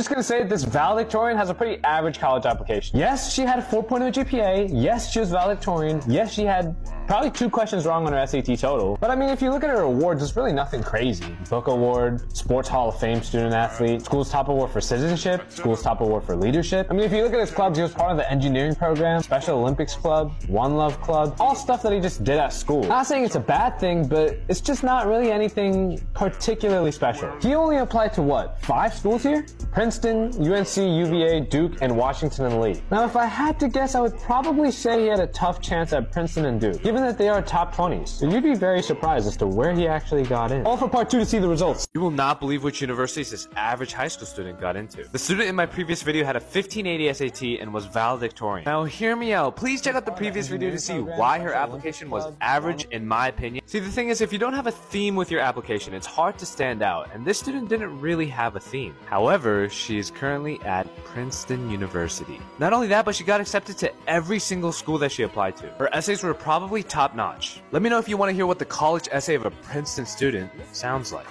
just gonna say this valedictorian has a pretty average college application. Yes, she had a 4.0 GPA. Yes, she was valedictorian. Yes, she had probably two questions wrong on her SAT total. But I mean, if you look at her awards, it's really nothing crazy. Book award, Sports Hall of Fame student athlete, school's top award for citizenship, school's top award for leadership. I mean, if you look at his clubs, he was part of the engineering program, Special Olympics Club, One Love Club, all stuff that he just did at school. Not saying it's a bad thing, but it's just not really anything particularly special. He only applied to what? Five schools here? Princeton, UNC, UVA, Duke, and Washington and Lee. Now, if I had to guess, I would probably say he had a tough chance at Princeton and Duke, given that they are top 20s. So you'd be very surprised as to where he actually got in. All for part two to see the results. You will not believe which universities this average high school student got into. The student in my previous video had a 1580 SAT and was valedictorian. Now hear me out. Please check out the previous video to see why her application was average in my opinion. See the thing is if you don't have a theme with your application, it's hard to stand out and this student didn't really have a theme. However, she is currently at Princeton University. Not only that, but she got accepted to every single school that she applied to. Her essays were probably top notch. Let me know if you want to hear what the college essay of a Princeton student sounds like.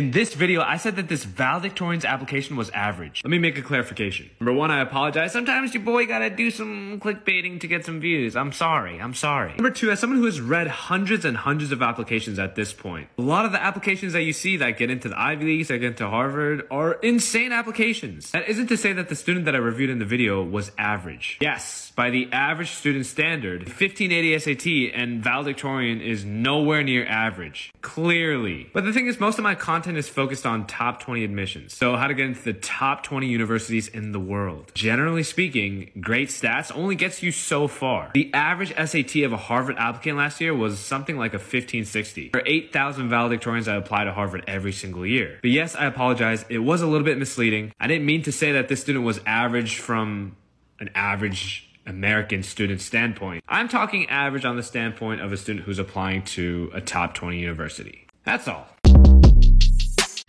In this video, I said that this valedictorian's application was average. Let me make a clarification. Number one, I apologize. Sometimes your boy gotta do some clickbaiting to get some views. I'm sorry. I'm sorry. Number two, as someone who has read hundreds and hundreds of applications at this point, a lot of the applications that you see that get into the Ivy Leagues, that get into Harvard, are insane applications. That isn't to say that the student that I reviewed in the video was average. Yes, by the average student standard, 1580 SAT and valedictorian is nowhere near average. Clearly. But the thing is, most of my content is focused on top 20 admissions. So how to get into the top 20 universities in the world. Generally speaking, great stats only gets you so far. The average SAT of a Harvard applicant last year was something like a 1560. There are 8,000 valedictorians that apply to Harvard every single year. But yes, I apologize. It was a little bit misleading. I didn't mean to say that this student was average from an average American student standpoint. I'm talking average on the standpoint of a student who's applying to a top 20 university. That's all.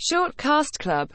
Short Cast Club